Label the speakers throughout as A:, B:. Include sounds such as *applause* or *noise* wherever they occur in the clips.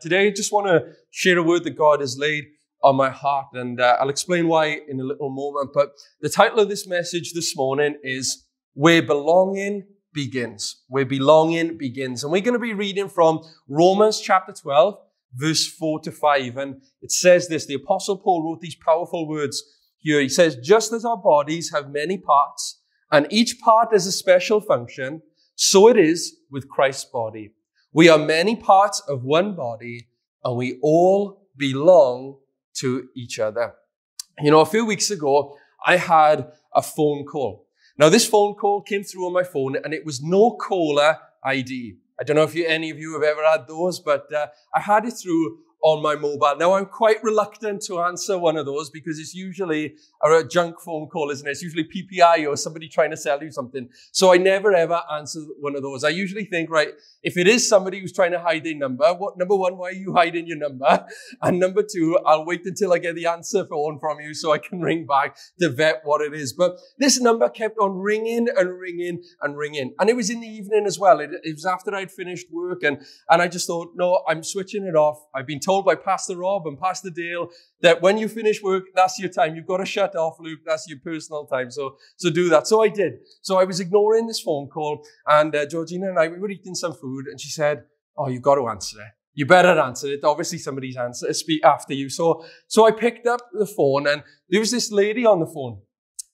A: Today, I just want to share a word that God has laid on my heart, and uh, I'll explain why in a little moment. But the title of this message this morning is Where Belonging Begins. Where Belonging Begins. And we're going to be reading from Romans chapter 12, verse 4 to 5. And it says this the Apostle Paul wrote these powerful words here. He says, Just as our bodies have many parts, and each part has a special function, so it is with Christ's body. We are many parts of one body and we all belong to each other. You know, a few weeks ago, I had a phone call. Now, this phone call came through on my phone and it was no caller ID. I don't know if you, any of you have ever had those, but uh, I had it through on my mobile. Now, I'm quite reluctant to answer one of those because it's usually a junk phone call, isn't it? It's usually PPI or somebody trying to sell you something. So I never ever answer one of those. I usually think, right, if it is somebody who's trying to hide their number, what, number one, why are you hiding your number? *laughs* And number two, I'll wait until I get the answer phone from you so I can *laughs* ring back to vet what it is. But this number kept on ringing and ringing and ringing. And it was in the evening as well. It, it was after I'd finished work and, and I just thought, no, I'm switching it off. I've been told by Pastor Rob and Pastor Dale that when you finish work, that's your time. You've got to shut off, Luke. That's your personal time. So, so do that. So I did. So I was ignoring this phone call and uh, Georgina and I, we were eating some food and she said, oh, you've got to answer it. You better answer it. Obviously somebody's answer, speak after you. So, so I picked up the phone and there was this lady on the phone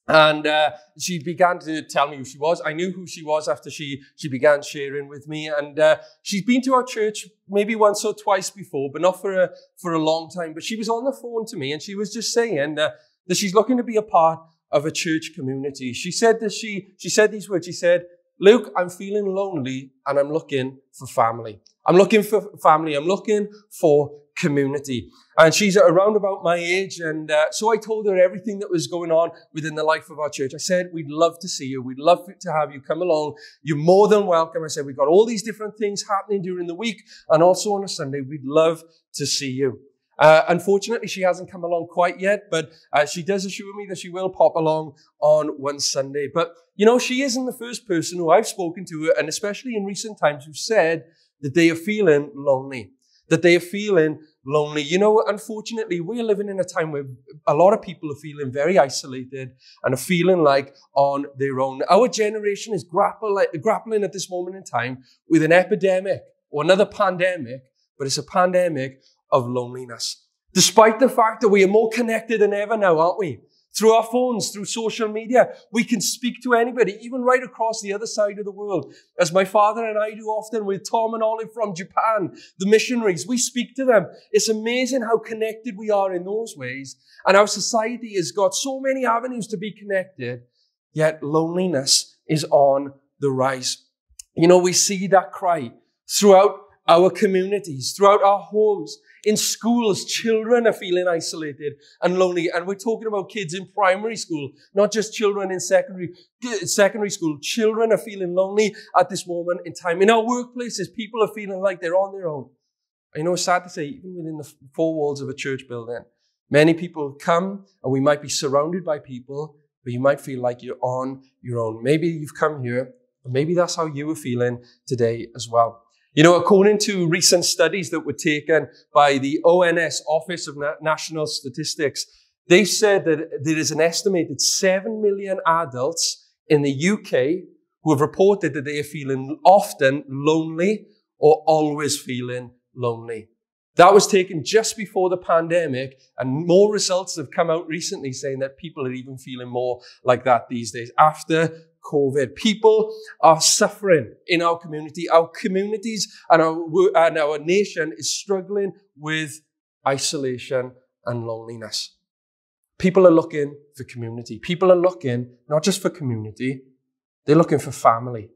A: and uh, she began to tell me who she was. I knew who she was after she, she began sharing with me. And uh, she's been to our church maybe once or twice before, but not for a, for a long time. But she was on the phone to me and she was just saying uh, that she's looking to be a part of a church community. She said that she, she said these words. She said, Luke, I'm feeling lonely and I'm looking for family. I'm looking for family. I'm looking for community. And she's around about my age. And uh, so I told her everything that was going on within the life of our church. I said, we'd love to see you. We'd love to have you come along. You're more than welcome. I said, we've got all these different things happening during the week and also on a Sunday. We'd love to see you. Uh, unfortunately, she hasn't come along quite yet, but uh, she does assure me that she will pop along on one Sunday. But, you know, she isn't the first person who I've spoken to, and especially in recent times, who said that they are feeling lonely that they are feeling lonely. You know, unfortunately, we're living in a time where a lot of people are feeling very isolated and are feeling like on their own. Our generation is grapple, grappling at this moment in time with an epidemic or another pandemic, but it's a pandemic of loneliness. Despite the fact that we are more connected than ever now, aren't we? Through our phones, through social media, we can speak to anybody, even right across the other side of the world. As my father and I do often with Tom and Olive from Japan, the missionaries, we speak to them. It's amazing how connected we are in those ways. And our society has got so many avenues to be connected, yet loneliness is on the rise. You know, we see that cry throughout our communities, throughout our homes, in schools, children are feeling isolated and lonely. And we're talking about kids in primary school, not just children in secondary, secondary school. Children are feeling lonely at this moment in time. In our workplaces, people are feeling like they're on their own. I know it's sad to say, even within the four walls of a church building, many people come and we might be surrounded by people, but you might feel like you're on your own. Maybe you've come here, and maybe that's how you were feeling today as well. You know, according to recent studies that were taken by the ONS Office of National Statistics, they said that there is an estimated 7 million adults in the UK who have reported that they are feeling often lonely or always feeling lonely. That was taken just before the pandemic, and more results have come out recently saying that people are even feeling more like that these days after COVID. People are suffering in our community. Our communities and our, and our nation is struggling with isolation and loneliness. People are looking for community. People are looking not just for community, they're looking for family.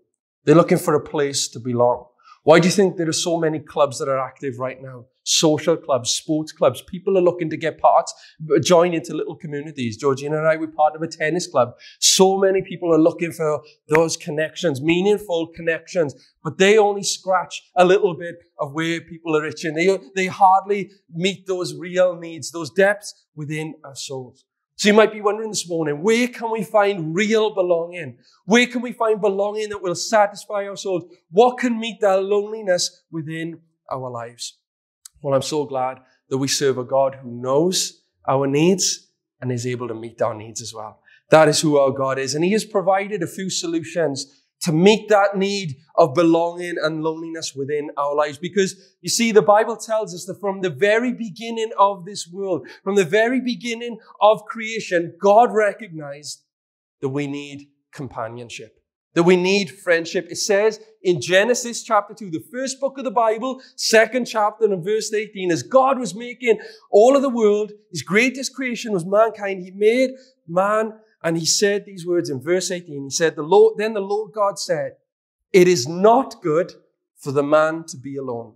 A: They're looking for a place to belong. Why do you think there are so many clubs that are active right now? Social clubs, sports clubs. People are looking to get part, join into little communities. Georgina and I were part of a tennis club. So many people are looking for those connections, meaningful connections, but they only scratch a little bit of where people are itching. They, they hardly meet those real needs, those depths within our souls. So you might be wondering this morning, where can we find real belonging? Where can we find belonging that will satisfy our souls? What can meet that loneliness within our lives? Well, I'm so glad that we serve a God who knows our needs and is able to meet our needs as well. That is who our God is. And He has provided a few solutions to meet that need of belonging and loneliness within our lives. Because you see, the Bible tells us that from the very beginning of this world, from the very beginning of creation, God recognized that we need companionship that we need friendship. It says in Genesis chapter 2, the first book of the Bible, second chapter and verse 18, as God was making all of the world, his greatest creation was mankind. He made man and he said these words in verse 18. He said, the Lord, then the Lord God said, it is not good for the man to be alone.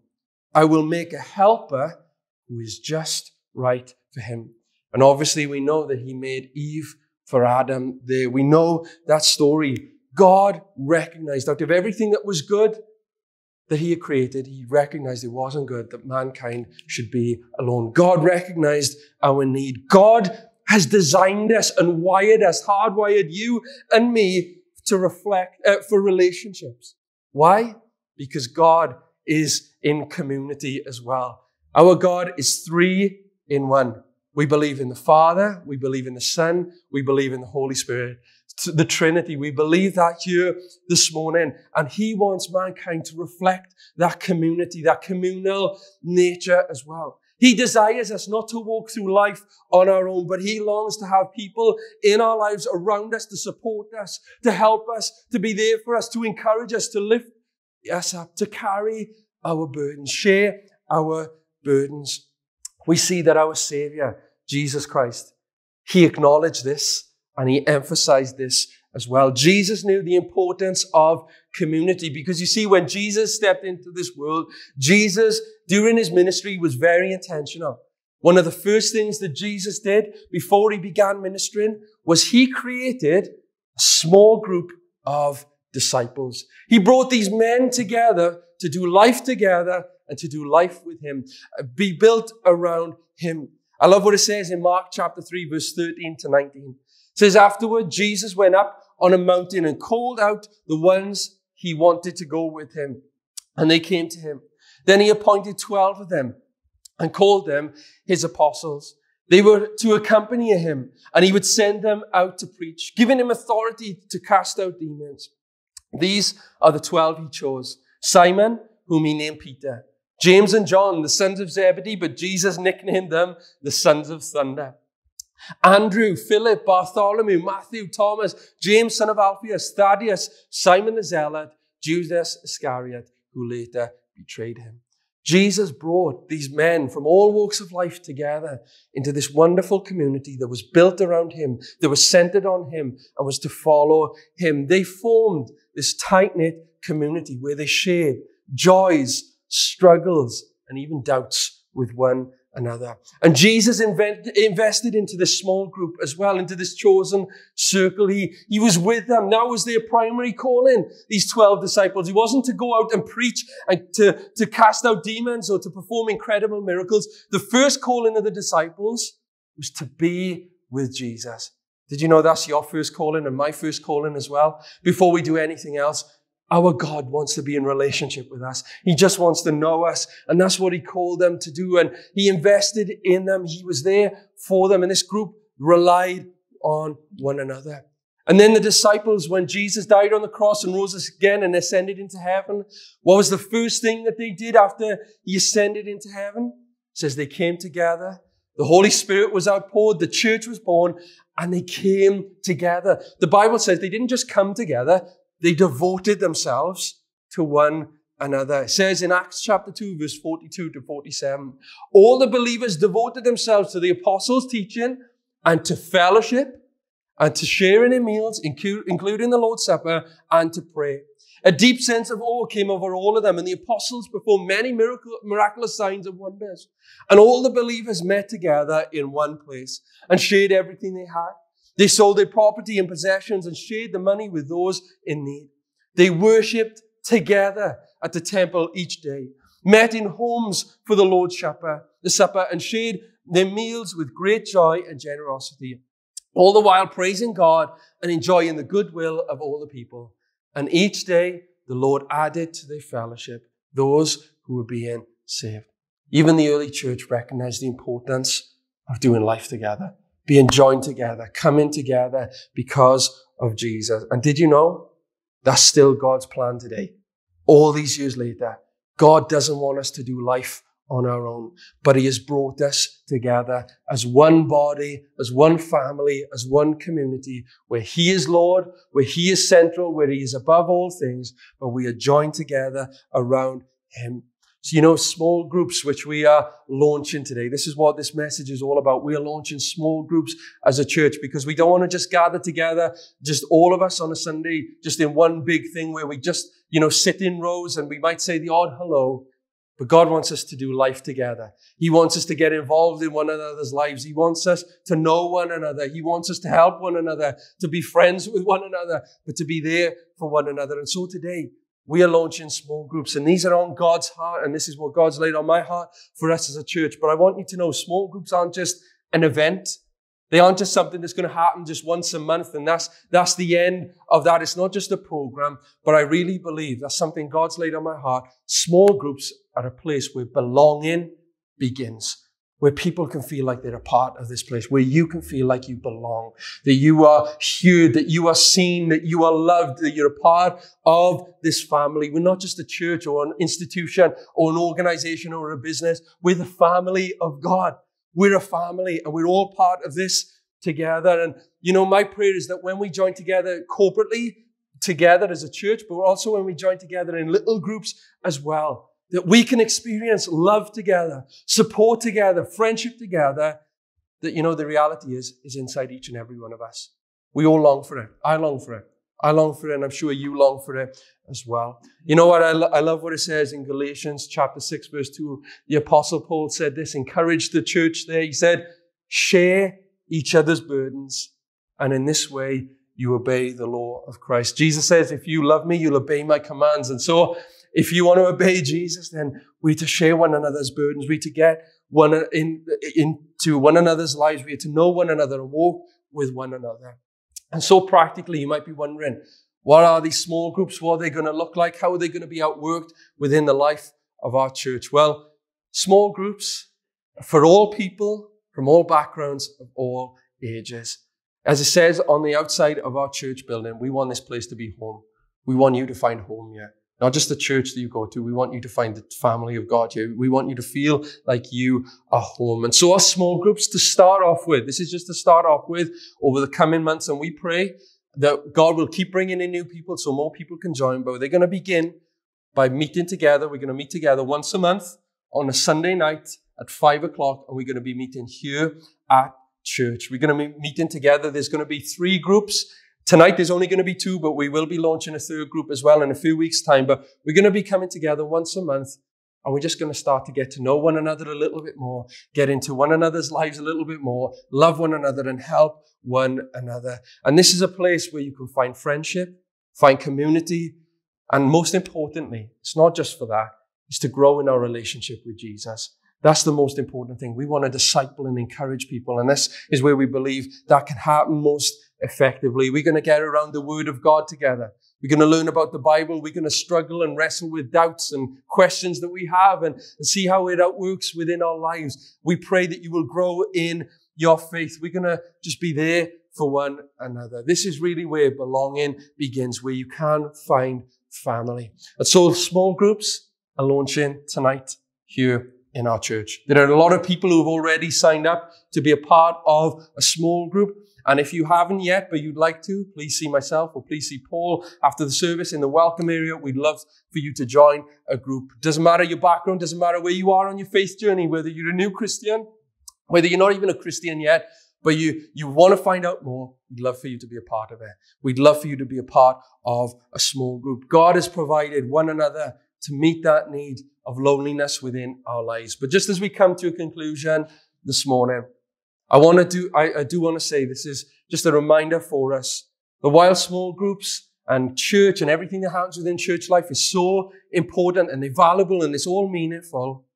A: I will make a helper who is just right for him. And obviously we know that he made Eve for Adam there. We know that story God recognized out of everything that was good that he had created, he recognized it wasn't good that mankind should be alone. God recognized our need. God has designed us and wired us, hardwired you and me to reflect uh, for relationships. Why? Because God is in community as well. Our God is three in one. We believe in the Father, we believe in the Son, we believe in the Holy Spirit the Trinity. We believe that here this morning. And He wants mankind to reflect that community, that communal nature as well. He desires us not to walk through life on our own, but He longs to have people in our lives around us to support us, to help us, to be there for us, to encourage us, to lift us up, to carry our burdens, share our burdens. We see that our Savior, Jesus Christ, He acknowledged this and he emphasized this as well. Jesus knew the importance of community because you see, when Jesus stepped into this world, Jesus, during his ministry, was very intentional. One of the first things that Jesus did before he began ministering was he created a small group of disciples. He brought these men together to do life together and to do life with him, uh, be built around him. I love what it says in Mark chapter 3, verse 13 to 19. It says afterward, Jesus went up on a mountain and called out the ones he wanted to go with him. And they came to him. Then he appointed 12 of them and called them his apostles. They were to accompany him and he would send them out to preach, giving him authority to cast out demons. These are the 12 he chose. Simon, whom he named Peter. James and John, the sons of Zebedee, but Jesus nicknamed them the sons of thunder. Andrew, Philip, Bartholomew, Matthew, Thomas, James, son of Alphaeus, Thaddeus, Simon the Zealot, Judas Iscariot, who later betrayed him. Jesus brought these men from all walks of life together into this wonderful community that was built around him, that was centered on him, and was to follow him. They formed this tight knit community where they shared joys, struggles, and even doubts with one another. And Jesus invent, invested into this small group as well, into this chosen circle. He, he was with them. That was their primary calling, these 12 disciples. He wasn't to go out and preach and to, to cast out demons or to perform incredible miracles. The first calling of the disciples was to be with Jesus. Did you know that's your first calling and my first calling as well? Before we do anything else, our God wants to be in relationship with us. He just wants to know us. And that's what he called them to do. And he invested in them. He was there for them. And this group relied on one another. And then the disciples, when Jesus died on the cross and rose again and ascended into heaven, what was the first thing that they did after he ascended into heaven? It says they came together. The Holy Spirit was outpoured. The church was born and they came together. The Bible says they didn't just come together. They devoted themselves to one another. It says in Acts chapter 2, verse 42 to 47, all the believers devoted themselves to the apostles' teaching and to fellowship and to sharing in meals, including the Lord's Supper, and to pray. A deep sense of awe came over all of them, and the apostles performed many miracle, miraculous signs and wonders. And all the believers met together in one place and shared everything they had. They sold their property and possessions and shared the money with those in need. They worshipped together at the temple each day, met in homes for the Lord's Supper, the supper, and shared their meals with great joy and generosity, all the while praising God and enjoying the goodwill of all the people. And each day the Lord added to their fellowship those who were being saved. Even the early church recognized the importance of doing life together, being joined together, coming together because of Jesus. And did you know that's still God's plan today? All these years later, God doesn't want us to do life on our own, but He has brought us together as one body, as one family, as one community, where He is Lord, where He is central, where He is above all things, but we are joined together around Him. So, you know, small groups, which we are launching today. This is what this message is all about. We are launching small groups as a church because we don't want to just gather together, just all of us on a Sunday, just in one big thing where we just, you know, sit in rows and we might say the odd hello. But God wants us to do life together. He wants us to get involved in one another's lives. He wants us to know one another. He wants us to help one another, to be friends with one another, but to be there for one another. And so today, we are launching small groups, and these are on God's heart, and this is what God's laid on my heart for us as a church. But I want you to know small groups aren't just an event. They aren't just something that's going to happen just once a month, and that's, that's the end of that. It's not just a program, but I really believe that's something God's laid on my heart. Small groups are a place where belonging begins where people can feel like they're a part of this place, where you can feel like you belong, that you are heard, that you are seen, that you are loved, that you're a part of this family. We're not just a church or an institution or an organization or a business. We're the family of God. We're a family and we're all part of this together. And, you know, my prayer is that when we join together corporately, together as a church, but also when we join together in little groups as well, that we can experience love together, support together, friendship together, that, you know, the reality is, is inside each and every one of us. We all long for it. I long for it. I long for it, and I'm sure you long for it as well. You know what? I, lo- I love what it says in Galatians chapter 6, verse 2. The Apostle Paul said this, encouraged the church there. He said, share each other's burdens, and in this way you obey the law of Christ. Jesus says, if you love me, you'll obey my commands. And so if you want to obey Jesus, then we're to share one another's burdens. We're to get one in, into one another's lives. We're to know one another and walk with one another. And so practically, you might be wondering, what are these small groups? What are they going to look like? How are they going to be outworked within the life of our church? Well, small groups for all people from all backgrounds of all ages. As it says on the outside of our church building, we want this place to be home. We want you to find home here. Not just the church that you go to. We want you to find the family of God here. We want you to feel like you are home. And so our small groups to start off with, this is just to start off with over the coming months. And we pray that God will keep bringing in new people so more people can join. But they're going to begin by meeting together. We're going to meet together once a month on a Sunday night at five o'clock. And we're going to be meeting here at church. We're going to be meeting together. There's going to be three groups Tonight there's only going to be two, but we will be launching a third group as well in a few weeks' time. But we're going to be coming together once a month and we're just going to start to get to know one another a little bit more, get into one another's lives a little bit more, love one another and help one another. And this is a place where you can find friendship, find community, and most importantly, it's not just for that, it's to grow in our relationship with Jesus. That's the most important thing. We want to disciple and encourage people. And this is where we believe that can happen most effectively. We're going to get around the Word of God together. We're going to learn about the Bible. We're going to struggle and wrestle with doubts and questions that we have and, see how it outworks within our lives. We pray that you will grow in your faith. We're going to just be there for one another. This is really where belonging begins, where you can find family. And so small groups are launching tonight here in our church. There are a lot of people who've already signed up to be a part of a small group. And if you haven't yet, but you'd like to, please see myself or please see Paul after the service in the welcome area. We'd love for you to join a group. Doesn't matter your background, doesn't matter where you are on your faith journey, whether you're a new Christian, whether you're not even a Christian yet, but you, you want to find out more, we'd love for you to be a part of it. We'd love for you to be a part of a small group. God has provided one another to meet that need of loneliness within our lives. But just as we come to a conclusion this morning, I want to do, I, I do want to say this is just a reminder for us that while small groups and church and everything that happens within church life is so important and they're valuable and it's all meaningful,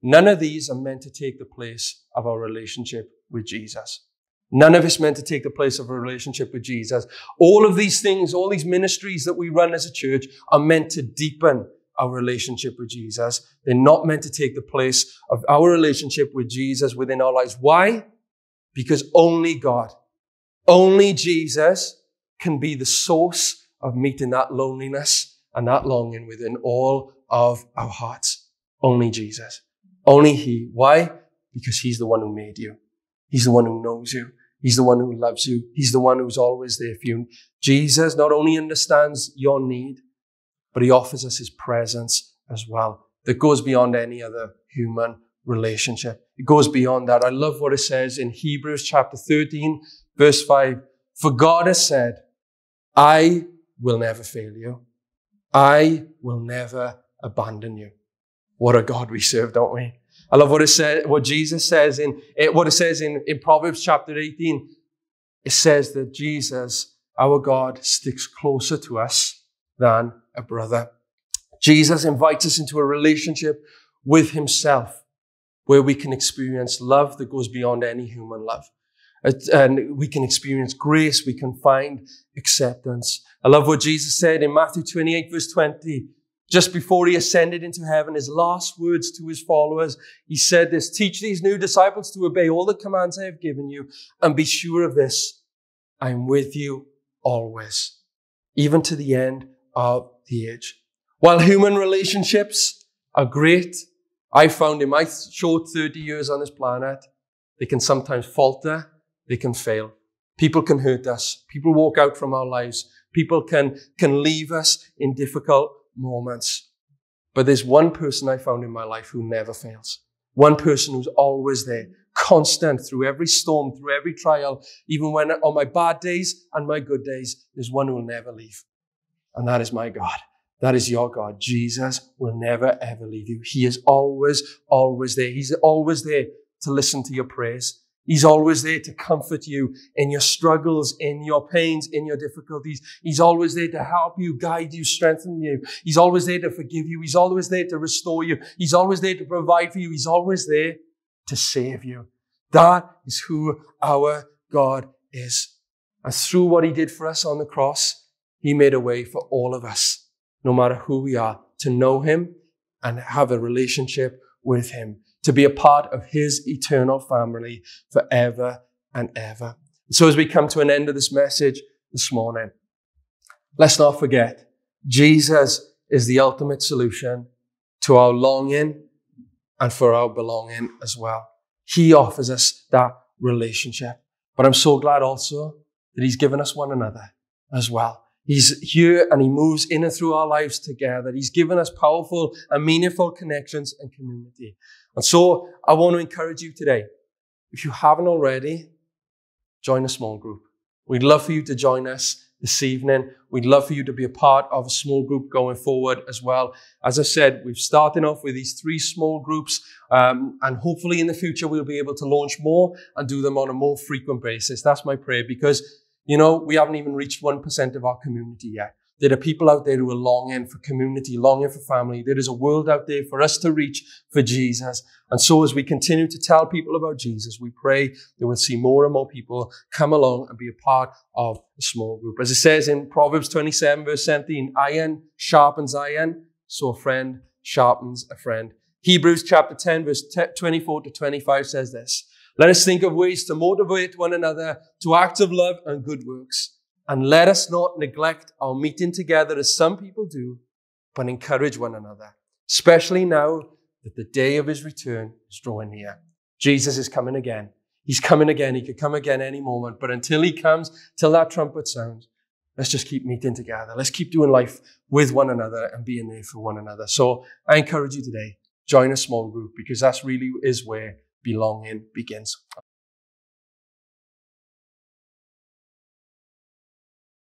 A: none of these are meant to take the place of our relationship with Jesus. None of it's meant to take the place of a relationship with Jesus. All of these things, all these ministries that we run as a church are meant to deepen our relationship with Jesus. They're not meant to take the place of our relationship with Jesus within our lives. Why? Because only God, only Jesus can be the source of meeting that loneliness and that longing within all of our hearts. Only Jesus. Only He. Why? Because He's the one who made you. He's the one who knows you. He's the one who loves you. He's the one who's always there for you. Jesus not only understands your need, but he offers us his presence as well that goes beyond any other human relationship. It goes beyond that. I love what it says in Hebrews chapter 13, verse 5. For God has said, I will never fail you. I will never abandon you. What a God we serve, don't we? I love what it says, what Jesus says in, eh, what it says in, in Proverbs chapter 18. It says that Jesus, our God, sticks closer to us than a brother. Jesus invites us into a relationship with himself where we can experience love that goes beyond any human love. Uh, and we can experience grace. We can find acceptance. I love what Jesus said in Matthew 28 verse 20. Just before he ascended into heaven, his last words to his followers, he said this, teach these new disciples to obey all the commands I have given you and be sure of this. I'm with you always, even to the end of the age. While human relationships are great, I found in my short 30 years on this planet, they can sometimes falter, they can fail. People can hurt us. People walk out from our lives. People can, can leave us in difficult moments. But there's one person I found in my life who never fails. One person who's always there, constant through every storm, through every trial, even when on my bad days and my good days, there's one who will never leave. And that is my God. That is your God. Jesus will never ever leave you. He is always, always there. He's always there to listen to your prayers. He's always there to comfort you in your struggles, in your pains, in your difficulties. He's always there to help you, guide you, strengthen you. He's always there to forgive you. He's always there to restore you. He's always there to provide for you. He's always there to save you. That is who our God is. And through what he did for us on the cross, he made a way for all of us, no matter who we are, to know him and have a relationship with him to be a part of his eternal family forever and ever. So as we come to an end of this message this morning, let's not forget Jesus is the ultimate solution to our longing and for our belonging as well. He offers us that relationship. But I'm so glad also that he's given us one another as well. He's here and he moves in and through our lives together. He's given us powerful and meaningful connections and community. And so I want to encourage you today. If you haven't already, join a small group. We'd love for you to join us this evening. We'd love for you to be a part of a small group going forward as well. As I said, we've started off with these three small groups, um, and hopefully in the future we'll be able to launch more and do them on a more frequent basis. That's my prayer because, you know, we haven't even reached 1% of our community yet. There are people out there who are longing for community, longing for family. There is a world out there for us to reach for Jesus. And so as we continue to tell people about Jesus, we pray that we'll see more and more people come along and be a part of a small group. As it says in Proverbs 27 verse 17, iron sharpens iron, so a friend sharpens a friend. Hebrews chapter 10 verse 24 to 25 says this. Let us think of ways to motivate one another to acts of love and good works. And let us not neglect our meeting together as some people do, but encourage one another, especially now that the day of his return is drawing near. Jesus is coming again. He's coming again. He could come again any moment. But until he comes, till that trumpet sounds, let's just keep meeting together. Let's keep doing life with one another and being there for one another. So I encourage you today, join a small group because that's really is where belonging begins.